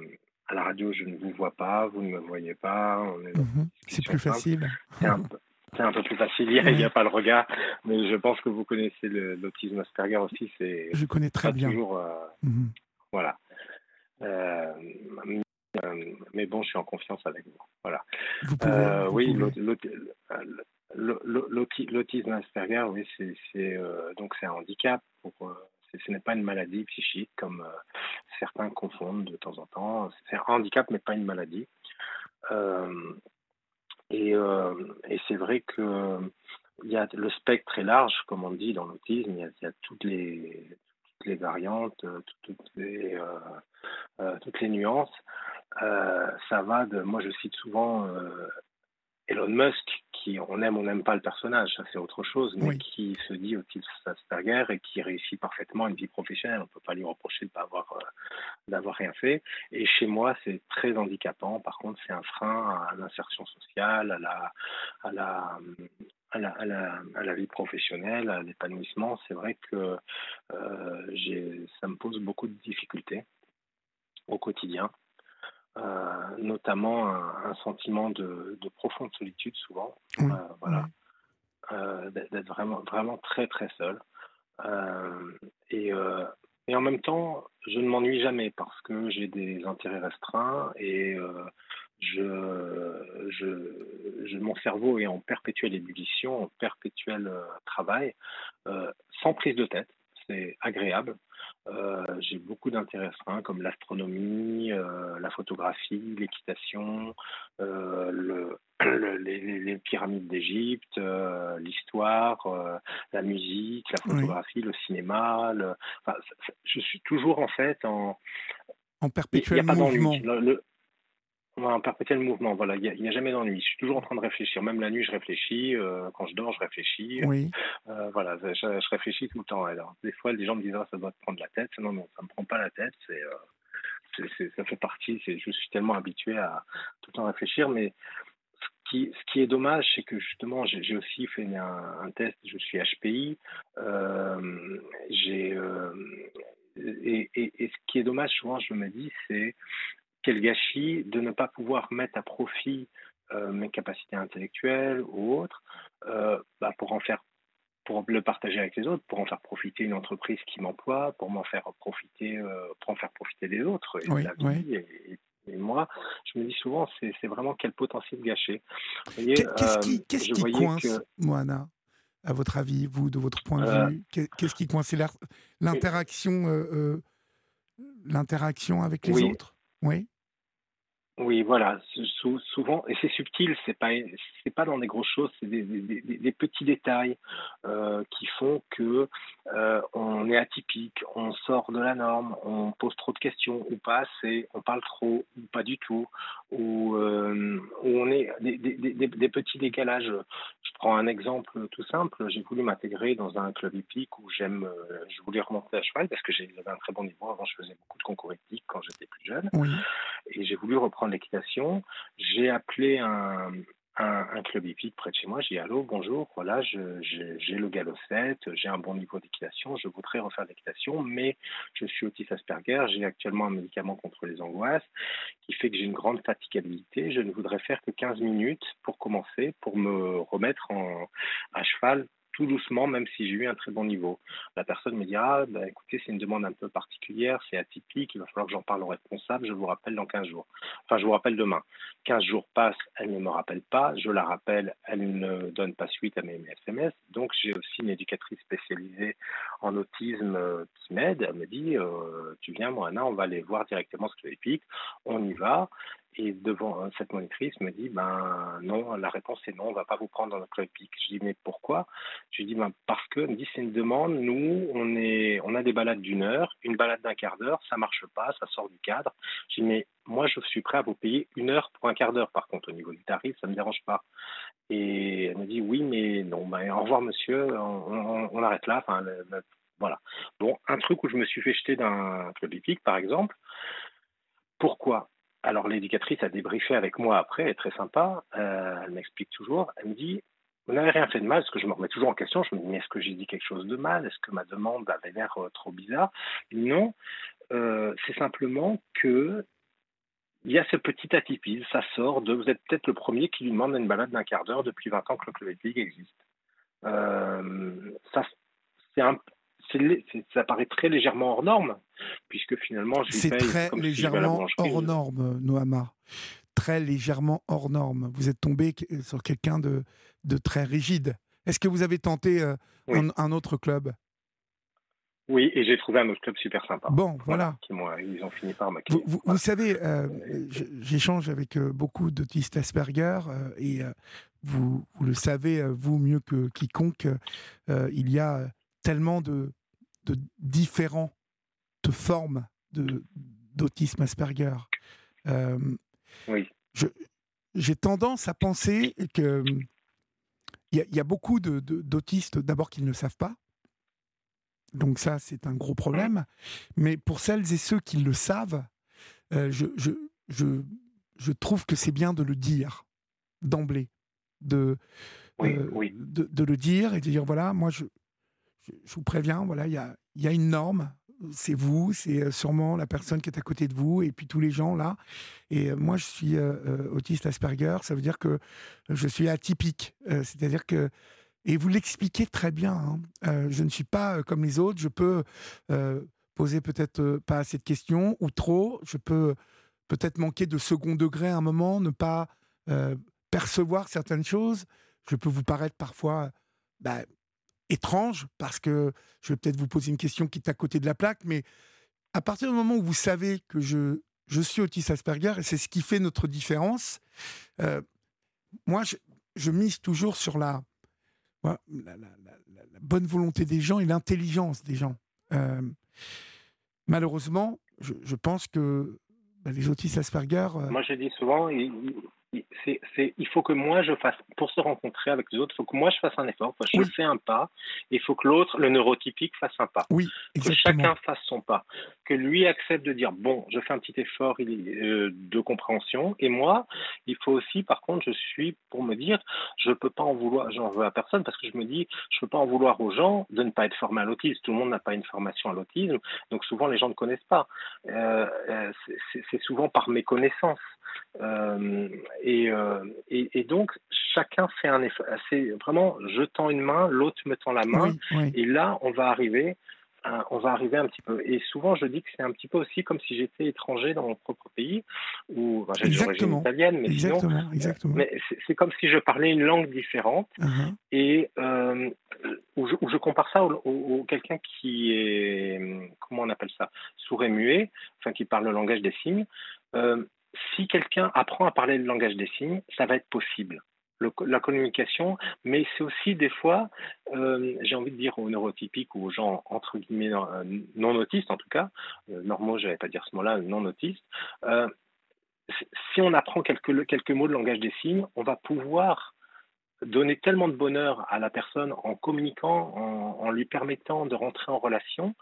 à la radio, je ne vous vois pas, vous ne me voyez pas. Mhm. C'est plus facile. C'est un, peu plus facile, il n'y a, pas le regard, mais je pense que vous connaissez l'autisme Asperger aussi. Je connais très bien. Toujours, euh, mhm. Voilà. mais bon, je suis en confiance avec vous. Voilà. Vous pouvez, oui, L'autisme Asperger, oui, c'est euh, donc c'est un handicap. Euh, ce n'est pas une maladie psychique comme euh, certains confondent de temps en temps. C'est un handicap, mais pas une maladie. et, c'est vrai que il y a le spectre est large, comme on dit dans l'autisme. Il, y a toutes les toutes les variantes, toutes les toutes les nuances. ça va de. Moi, je cite souvent Elon Musk, qui on aime ou on n'aime pas le personnage, ça c'est autre chose, mais qui se dit au-dessus de Asperger et qui réussit parfaitement une vie professionnelle. On ne peut pas lui reprocher de pas avoir euh, d'avoir rien fait. Et chez moi, c'est très handicapant. Par contre, c'est un frein à l'insertion sociale, à la à la à la, à la, vie professionnelle, à l'épanouissement, c'est vrai que euh, ça me pose beaucoup de difficultés au quotidien. Euh, notamment un, sentiment de, profonde solitude souvent, euh, voilà, euh, d'être vraiment vraiment très très seul. et, et en même temps, je ne m'ennuie jamais parce que j'ai des intérêts restreints et je, je, je, mon cerveau est en perpétuelle ébullition, en perpétuel travail, sans prise de tête. C'est agréable. Euh, j'ai beaucoup d'intérêts comme l'astronomie, euh, la photographie, l'équitation, euh, le, [clears throat] les, pyramides d'Égypte, l'histoire, la musique, la photographie, le cinéma. je suis toujours en fait en, en perpétuel mouvement un perpétuel mouvement, voilà, il n'y a, jamais d'ennui. Je suis toujours en train de réfléchir. Même la nuit, je réfléchis. Euh, quand je dors, je réfléchis. Oui. Euh, voilà, je, réfléchis tout le temps. Alors, des fois, les gens me disent ah, ça doit te prendre la tête. Non, non, ça ne me prend pas la tête. Euh, c'est, ça fait partie. C'est, je suis tellement habitué à tout le temps réfléchir. Mais ce qui, ce qui est dommage, c'est que justement, j'ai, aussi fait un, test. Je suis HPI. j'ai et, et, et, ce qui est dommage, souvent, je me dis, c'est quel gâchis de ne pas pouvoir mettre à profit euh, mes capacités intellectuelles ou autres euh, bah, pour en faire pour le partager avec les autres, pour en faire profiter une entreprise qui m'emploie, pour m'en faire profiter, euh, pour en faire profiter des autres et la vie. Et, moi, je me dis souvent, c'est vraiment quel potentiel gâché. Qu'est-ce qui, qui coince, Moana, à votre avis, vous, de votre point de vue? Qu'est-ce qui coince? L'interaction, l'interaction avec les autres? Oui. Oui, voilà. souvent, et c'est subtil, c'est pas, c'est pas dans des grosses choses, c'est des, des, des, petits détails euh, qui font que euh, on est atypique, on sort de la norme, on pose trop de questions ou pas assez, on parle trop ou pas du tout, ou, euh, on est des, petits décalages. Je prends un exemple tout simple. J'ai voulu m'intégrer dans un club hippique où j'aime, je voulais remonter à cheval parce que j'avais un très bon niveau. Avant, je faisais beaucoup de concours hippiques quand j'étais plus jeune, et j'ai voulu reprendre l'équitation, j'ai appelé un, club hippique près de chez moi. J'ai dit Allô, bonjour, voilà, j'ai le galop 7, j'ai un bon niveau d'équitation, je voudrais refaire l'équitation, mais je suis autiste Asperger, j'ai actuellement un médicament contre les angoisses qui fait que j'ai une grande fatigabilité. Je ne voudrais faire que 15 minutes pour commencer, pour me remettre en, à cheval tout doucement, même si j'ai eu un très bon niveau. La personne me dit Ah, ben, écoutez, c'est une demande un peu particulière, c'est atypique, il va falloir que j'en parle au responsable, je vous rappelle dans 15 jours. Enfin, je vous rappelle demain. 15 jours passent, elle ne me rappelle pas, je la rappelle, elle ne donne pas suite à mes SMS. Donc, j'ai aussi une éducatrice spécialisée en autisme euh, qui m'aide. Elle me dit euh, Tu viens, moi, Anna, on va aller voir directement ce qui est épique, on y va. Et devant euh, cette monitrice me dit ben non, la réponse est non, on va pas vous prendre dans notre club hippique. Je dis mais pourquoi? Je dis ben parce que me dit c'est une demande. Nous on est on a des balades d'une heure, une balade d'un quart d'heure, ça marche pas, ça sort du cadre. Je dis mais moi je suis prêt à vous payer une heure pour un quart d'heure. Par contre au niveau du tarif ça me dérange pas. Et elle me dit oui mais non ben au revoir monsieur, on, arrête là. Enfin voilà. Bon un truc où je me suis fait jeter d'un club hippique par exemple. Pourquoi? Alors l'éducatrice a débriefé avec moi après, elle est très sympa, euh, elle m'explique toujours, elle me dit, vous n'avez rien fait de mal, parce que je me remets toujours en question, je me dis, mais est-ce que j'ai dit quelque chose de mal? Est-ce que ma demande avait l'air euh, trop bizarre? Non, euh, c'est simplement que il y a ce petit atypisme, ça sort de, vous êtes peut-être le premier qui lui demande une balade d'un quart d'heure depuis 20 ans que le club existe. ça, c'est un, ça paraît très légèrement hors norme, puisque finalement, je C'est très légèrement hors norme, Noama. Très légèrement hors norme. Vous êtes tombé sur quelqu'un de, de très rigide. Est-ce que vous avez tenté euh, un, autre club? Oui, et j'ai trouvé un autre club super sympa. Bon, voilà. Ils ont fini par m'accueillir. Vous, vous, savez, euh, j'échange avec euh, beaucoup d'autistes Asperger et vous, vous, le savez, vous mieux que quiconque, il y a tellement de, de différentes formes d'autisme Asperger. oui. J'ai tendance à penser que il y, a beaucoup d'autistes, d'abord, qui ne le savent pas. Donc ça, c'est un gros problème. Mais pour celles et ceux qui le savent, je, je, je, je trouve que c'est bien de le dire d'emblée, de, oui, de, de, le dire et de dire voilà, moi je, vous préviens, voilà, il y a, y a une norme, c'est vous, c'est euh, sûrement la personne qui est à côté de vous, et puis tous les gens là. Et euh, moi, je suis euh, autiste Asperger, ça veut dire que je suis atypique. C'est-à-dire que, et vous l'expliquez très bien, hein, je ne suis pas comme les autres, je peux poser peut-être pas assez de questions, ou trop, je peux peut-être manquer de second degré à un moment, ne pas percevoir certaines choses. Je peux vous paraître parfois bah, étrange parce que je vais peut-être vous poser une question qui est à côté de la plaque, mais à partir du moment où vous savez que je, je suis autiste Asperger, et c'est ce qui fait notre différence, euh, moi, je, mise toujours sur la, la, bonne volonté des gens et l'intelligence des gens. Euh, malheureusement, je, pense que bah, les autistes Asperger... Euh, moi, je dis souvent, c'est, il faut que moi je fasse, pour se rencontrer avec les autres, il faut que moi je fasse un effort, je fais un pas, il faut que l'autre, le neurotypique, fasse un pas. Oui, que chacun fasse son pas. Que lui accepte de dire, bon, je fais un petit effort euh, de compréhension, et moi, il faut aussi, par contre, je suis pour me dire, je ne peux pas en vouloir, j'en veux à personne, parce que je me dis, je ne peux pas en vouloir aux gens de ne pas être formés à l'autisme. Tout le monde n'a pas une formation à l'autisme, donc souvent les gens ne connaissent pas. Euh, euh, c'est souvent par méconnaissance. Euh, euh, et, et, donc, chacun fait un effort. C'est vraiment, je tends une main, l'autre me tend la main. Et là, on va arriver on va arriver un petit peu. Et souvent, je dis que c'est un petit peu aussi comme si j'étais étranger dans mon propre pays, ou j'ai l'origine italienne, mais exactement, exactement. mais c'est comme si je parlais une langue différente, uh-huh. et euh, où, je, compare ça au, quelqu'un qui est, comment on appelle ça, sourd et muet, enfin qui parle le langage des signes si quelqu'un apprend à parler le langage des signes, ça va être possible. la communication, mais c'est aussi des fois, euh, j'ai envie de dire aux neurotypiques ou aux gens entre guillemets euh, non autistes en tout cas, euh, normaux, je vais pas dire ce mot-là, non autistes, si on apprend quelques, quelques mots de langage des signes, on va pouvoir donner tellement de bonheur à la personne en communiquant, en, lui permettant de rentrer en relation.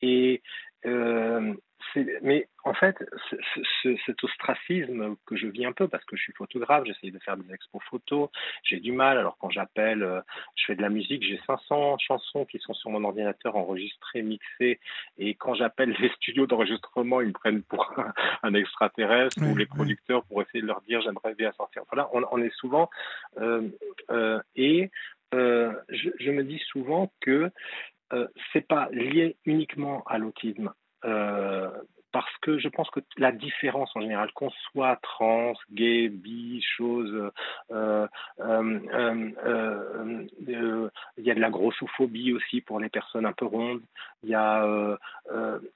Et mais en fait, cet ostracisme que je vis un peu, parce que je suis photographe, j'essaye de faire des expos photos, j'ai du mal. Alors quand j'appelle, euh, je fais de la musique, j'ai 500 chansons qui sont sur mon ordinateur enregistrées, mixées, et quand j'appelle les studios d'enregistrement, ils me prennent pour [laughs] un, extraterrestre ou les producteurs pour essayer de leur dire j'aimerais bien sortir. Voilà, on, est souvent euh, euh, et je, je, me dis souvent que euh, c'est pas lié uniquement à l'autisme. Euh, parce que je pense que la différence en général, qu'on soit trans, gay, bi, chose, euh, il y a de la grossophobie aussi pour les personnes un peu rondes. Il y a,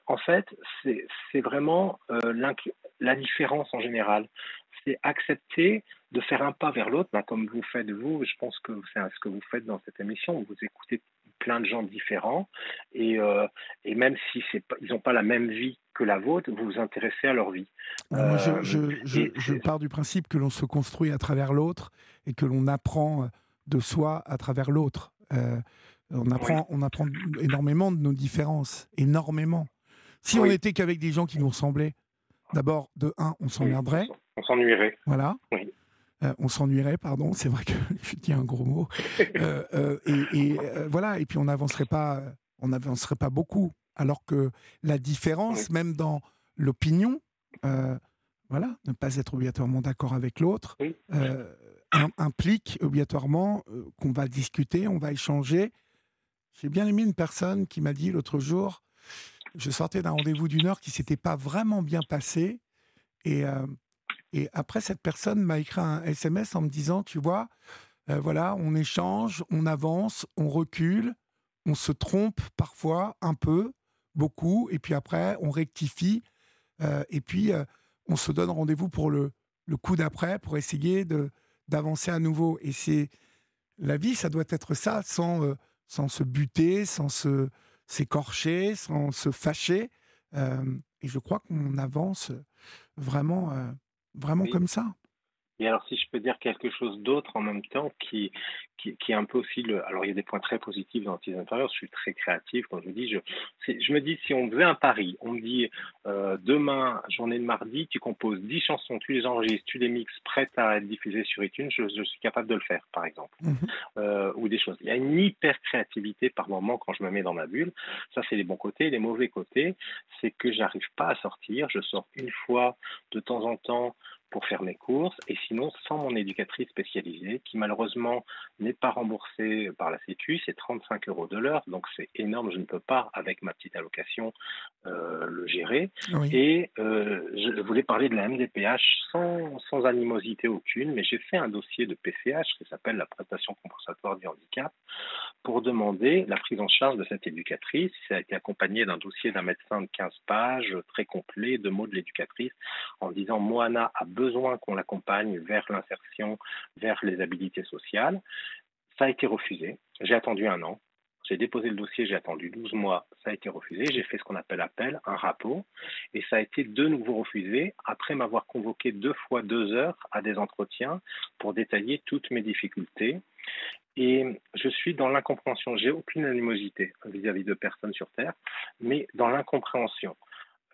en fait, c'est vraiment la différence en général. C'est accepter de faire un pas vers l'autre, bah, comme vous faites vous. Je pense que c'est ce que vous faites dans cette émission. Vous écoutez plein de gens différents et, euh, et même si c'est ils n'ont pas la même vie que la vôtre, vous vous intéressez à leur vie. Euh, je, je, je, pars du principe que l'on se construit à travers l'autre et que l'on apprend de soi à travers l'autre. Euh, on, apprend, on apprend énormément de nos différences, énormément. Si on n'était qu'avec des gens qui nous ressemblaient, d'abord, de un, on s'emmerderait. On s'ennuierait. Voilà. Oui. Euh, on s'ennuierait, pardon, c'est vrai que [laughs] je dis un gros mot. Euh, euh, et, voilà, et puis on n'avancerait pas, on n'avancerait pas beaucoup. Alors que la différence, même dans l'opinion, voilà, ne pas être obligatoirement d'accord avec l'autre, implique obligatoirement qu'on va discuter, on va échanger. J'ai bien aimé une personne qui m'a dit l'autre jour, je sortais d'un rendez-vous d'une heure qui s'était pas vraiment bien passé, et et après, cette personne m'a écrit un SMS en me disant, tu vois, euh, voilà, on échange, on avance, on recule, on se trompe parfois un peu, beaucoup, et puis après, on rectifie, euh, et puis euh, on se donne rendez-vous pour le, le coup d'après, pour essayer de d'avancer à nouveau. Et c'est la vie, ça doit être ça, sans, sans se buter, sans se s'écorcher, sans se fâcher. et je crois qu'on avance vraiment, vraiment comme ça? Et alors, si je peux dire quelque chose d'autre en même temps, qui, qui, est un peu aussi le. Alors, il y a des points très positifs dans l'autisme intérieur. Je suis très créatif, quand je vous dis. Je, je me dis, si on faisait un pari, on me dit euh, demain, journée de mardi, tu composes 10 chansons, tu les enregistres, tu les mixes, prêtes à être diffusées sur iTunes, je, suis capable de le faire, par exemple. Mhm. Euh, ou des choses. Il y a une hyper créativité par moment quand je me mets dans ma bulle. Ça, c'est les bons côtés. Les mauvais côtés, c'est que j'arrive pas à sortir. Je sors une fois de temps en temps pour faire mes courses et sinon sans mon éducatrice spécialisée qui malheureusement n'est pas remboursée par la Sécu, c'est 35 euros de l'heure, donc c'est énorme, je ne peux pas avec ma petite allocation euh, le gérer. Et euh, je voulais parler de la MDPH sans, sans animosité aucune, mais j'ai fait un dossier de PCH qui s'appelle la prestation compensatoire du handicap pour demander la prise en charge de cette éducatrice. Ça a été accompagné d'un dossier d'un médecin de 15 pages, très complet, de mots de l'éducatrice, en disant Moana a besoin qu'on l'accompagne vers l'insertion, vers les habilités sociales. Ça a été refusé. J'ai attendu un an. J'ai déposé le dossier, j'ai attendu 12 mois, ça a été refusé. J'ai fait ce qu'on appelle appel, un rapport, et ça a été de nouveau refusé après m'avoir convoqué deux fois deux heures à des entretiens pour détailler toutes mes difficultés. Et je suis dans l'incompréhension. J'ai aucune animosité vis-à-vis de personnes sur Terre, mais dans l'incompréhension.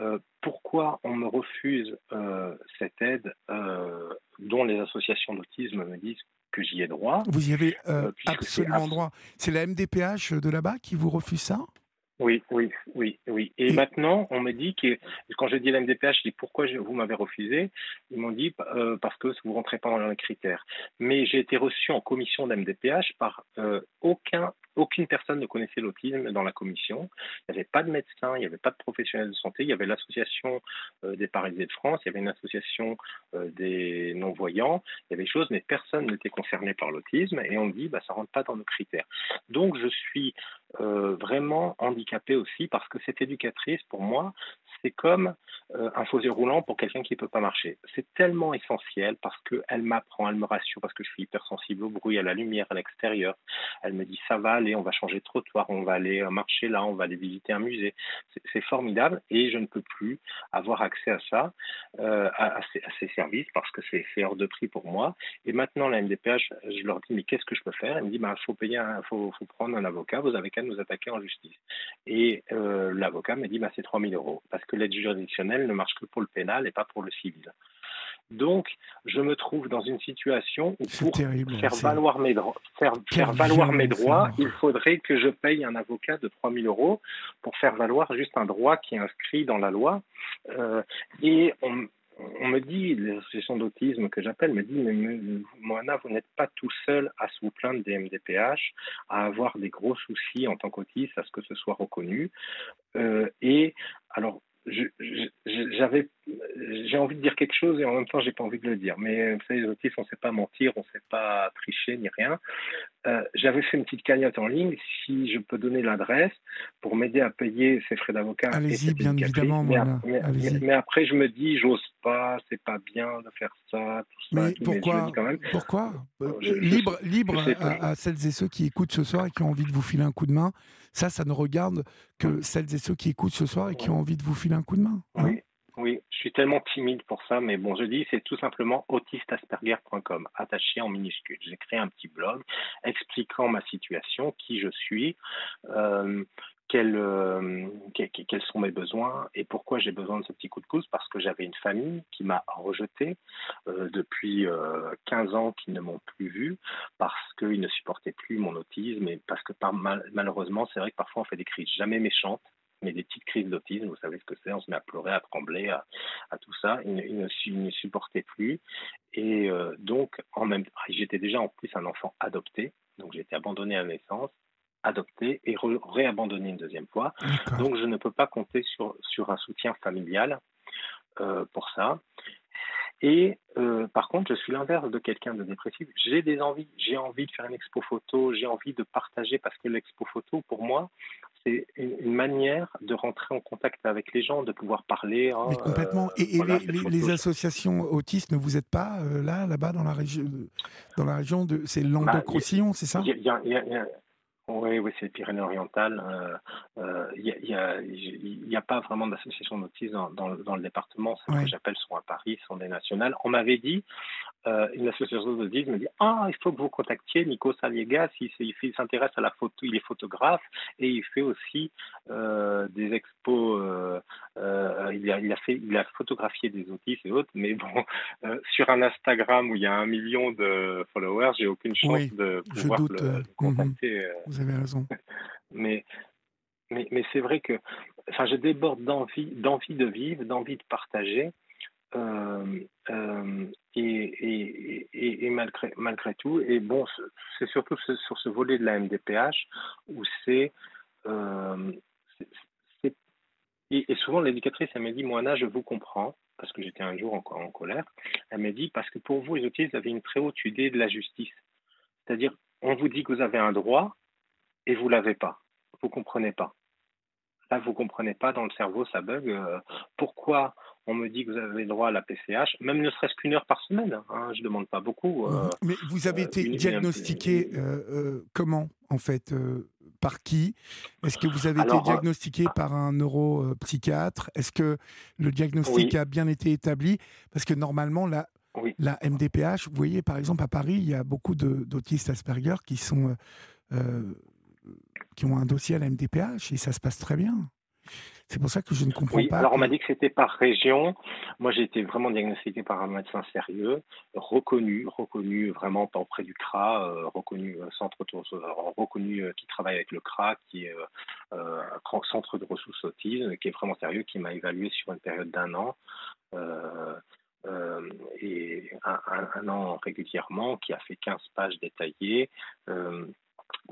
Euh, pourquoi on me refuse euh, cette aide euh, dont les associations d'autisme me disent que j'y ai droit Vous y avez absolument droit. C'est la MDPH de là-bas qui vous refuse ça? Oui, oui, oui, oui. Et, maintenant, on me dit que quand je dis la MDPH, je dis pourquoi vous m'avez refusé? Ils m'ont dit parce que vous rentrez pas dans les critères. Mais j'ai été reçu en commission d'MDPH par aucun aucune personne ne connaissait l'autisme dans la commission. Il n'y avait pas de médecin, il n'y avait pas de professionnels de santé. Il y avait l'association euh, des paralysés de France, il y avait une association euh, des non-voyants. Il y avait des choses, mais personne n'était concerné par l'autisme. Et on dit, bah, ça ne rentre pas dans nos critères. Donc, je suis euh, vraiment handicapé aussi parce que cette éducatrice, pour moi, c'est comme euh, un fauteuil roulant pour quelqu'un qui ne peut pas marcher. C'est tellement essentiel parce qu'elle m'apprend, elle me rassure, parce que je suis hypersensible au bruit, à la lumière, à l'extérieur. Elle me dit ça va aller, on va changer de trottoir, on va aller euh, marcher là, on va aller visiter un musée. C'est formidable et je ne peux plus avoir accès à ça, euh, à, ces, services parce que c'est hors de prix pour moi. Et maintenant, la MDPH, je leur dis mais qu'est-ce que je peux faire? Elle me dit il bah, faut faut, faut, prendre un avocat, vous avez nous attaquer en justice. Et l'avocat me dit bah, c'est 3000 euros parce que l'aide juridictionnelle ne marche que pour le pénal et pas pour le civil. Donc, je me trouve dans une situation où pour faire, valoir mes, faire, faire valoir mes droits, il faudrait que je paye un avocat de 3 000 euros pour faire valoir juste un droit qui est inscrit dans la loi. Euh, et on, on me dit, l'association d'autisme que j'appelle me dit, mais Moana, vous n'êtes pas tout seul à vous plaindre des MDPH, à avoir des gros soucis en tant qu'autiste, à ce que ce soit reconnu. Euh, et alors, j'avais, j'ai envie de dire quelque chose et en même temps, j'ai pas envie de le dire. Mais vous savez, les autistes, on sait pas mentir, on sait pas tricher ni rien. Euh, j'avais fait une petite cagnotte en ligne. Si je peux donner l'adresse pour m'aider à payer ces frais d'avocat. Allez-y, bien évidemment. Mais, mais, après, je me dis, j'ose pas, c'est pas bien de faire ça, tout ça. Mais pourquoi quand même. Pourquoi? Euh, Libre, libre à, à, celles et ceux qui écoutent ce soir et qui ont envie de vous filer un coup de main. Ça, ça ne regarde que celles et ceux qui écoutent ce soir et qui ont envie de vous filer un coup de main. Hein. oui. Oui, je suis tellement timide pour ça, mais bon, je dis, c'est tout simplement autistasperger.com, attaché en minuscule. J'ai créé un petit blog expliquant ma situation, qui je suis, euh, euh, quels, sont mes besoins et pourquoi j'ai besoin de ce petit coup de pouce? Parce que j'avais une famille qui m'a rejeté euh, depuis 15 ans, qui ne m'ont plus vu, parce qu'ils ne supportaient plus mon autisme et parce que malheureusement, c'est vrai que parfois on fait des crises jamais méchantes mais des petites crises d'autisme, vous savez ce que c'est, on se met à pleurer, à trembler, à, tout ça. Il, ne, supportait plus. Et euh, donc, en même j'étais déjà en plus un enfant adopté, donc j'ai été abandonné à naissance, adopté et réabandonné une deuxième fois. Donc, je ne peux pas compter sur, sur un soutien familial euh, pour ça. Et euh, par contre, je suis l'inverse de quelqu'un de dépressif. J'ai des envies, j'ai envie de faire une expo photo, j'ai envie de partager parce que l'expo photo, pour moi, c'est une, manière de rentrer en contact avec les gens, de pouvoir parler. Hein, Mais complètement. et, les, associations autistes ne vous êtes pas euh, là, là-bas, dans la région, dans la région de, c'est Languedoc-Roussillon, c'est ça? Oui, oui, c'est Pyrénées-Orientales. Il euh, n'y euh, a, a, pas vraiment d'association d'autistes dans, dans, le département. Ce que j'appelle sont à Paris, sont des nationales. On m'avait dit, euh, une association d'autisme me dit Ah, il faut que vous contactiez Nico Saliegas, il, il, s'intéresse à la photo, il est photographe et il fait aussi euh, des expos. Euh, il, a, il, a fait, il a photographié des autistes et autres, mais bon, sur un Instagram où il y a un million de followers, j'ai aucune chance de pouvoir le, mhm. contacter. Vous avez raison. [laughs] mais mais, mais c'est vrai que je déborde d'envie, d'envie de vivre, d'envie de partager. Euh, euh, et, malgré, tout, et bon, c'est surtout sur ce volet de la MDPH où c'est. Euh, et, souvent, l'éducatrice, elle m'a dit Moana, je vous comprends, parce que j'étais un jour encore en colère. Elle m'a dit Parce que pour vous, les autistes, vous avez une très haute idée de la justice. C'est-à-dire, on vous dit que vous avez un droit et vous l'avez pas. Vous comprenez pas. Là, vous comprenez pas, dans le cerveau, ça bug. pourquoi on me dit que vous avez droit à la PCH, même ne serait-ce qu'une heure par semaine. Hein, je ne demande pas beaucoup. Euh, Mais vous avez euh, été diagnostiqué euh, comment, en fait Par qui? Est-ce que vous avez été diagnostiqué par un neuropsychiatre? Est-ce que le diagnostic a bien été établi? Parce que normalement, la, la MDPH, vous voyez, par exemple, à Paris, il y a beaucoup d'autistes Asperger qui sont. qui ont un dossier à la MDPH et ça se passe très bien. C'est pour ça que je ne comprends oui, pas. Alors, on m'a dit que c'était par région. Moi, j'ai été vraiment diagnostiqué par un médecin sérieux, reconnu, reconnu vraiment auprès du CRA, euh, reconnu euh, centre reconnu euh, qui travaille avec le CRA, qui est un centre de ressources autisme, qui est vraiment sérieux, qui m'a évalué sur une période d'un an. et un, un, an régulièrement, qui a fait 15 pages détaillées.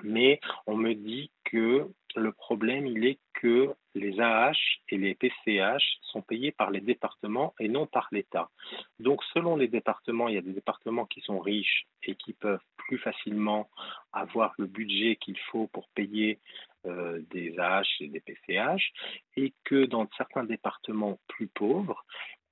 Mais on me dit que le problème, il est que les AH et les PCH sont payés par les départements et non par l'État. Donc, selon les départements, il y a des départements qui sont riches et qui peuvent plus facilement avoir le budget qu'il faut pour payer euh, des AH et des PCH, et que dans certains départements plus pauvres,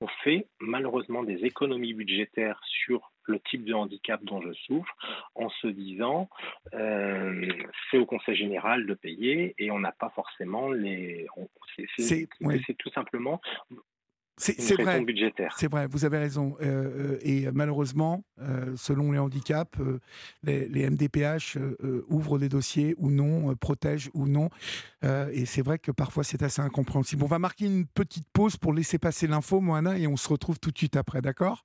on fait malheureusement des économies budgétaires sur le type de handicap dont je souffre en se disant euh, c'est au Conseil général de payer et on n'a pas forcément les. C'est tout simplement c'est vrai. C'est vrai, vous avez raison. Euh, euh, et malheureusement, selon les handicaps, les, les, MDPH ouvrent des dossiers ou non, protègent ou non. et c'est vrai que parfois c'est assez incompréhensible. On va marquer une petite pause pour laisser passer l'info, Moana, et on se retrouve tout de suite après, d'accord?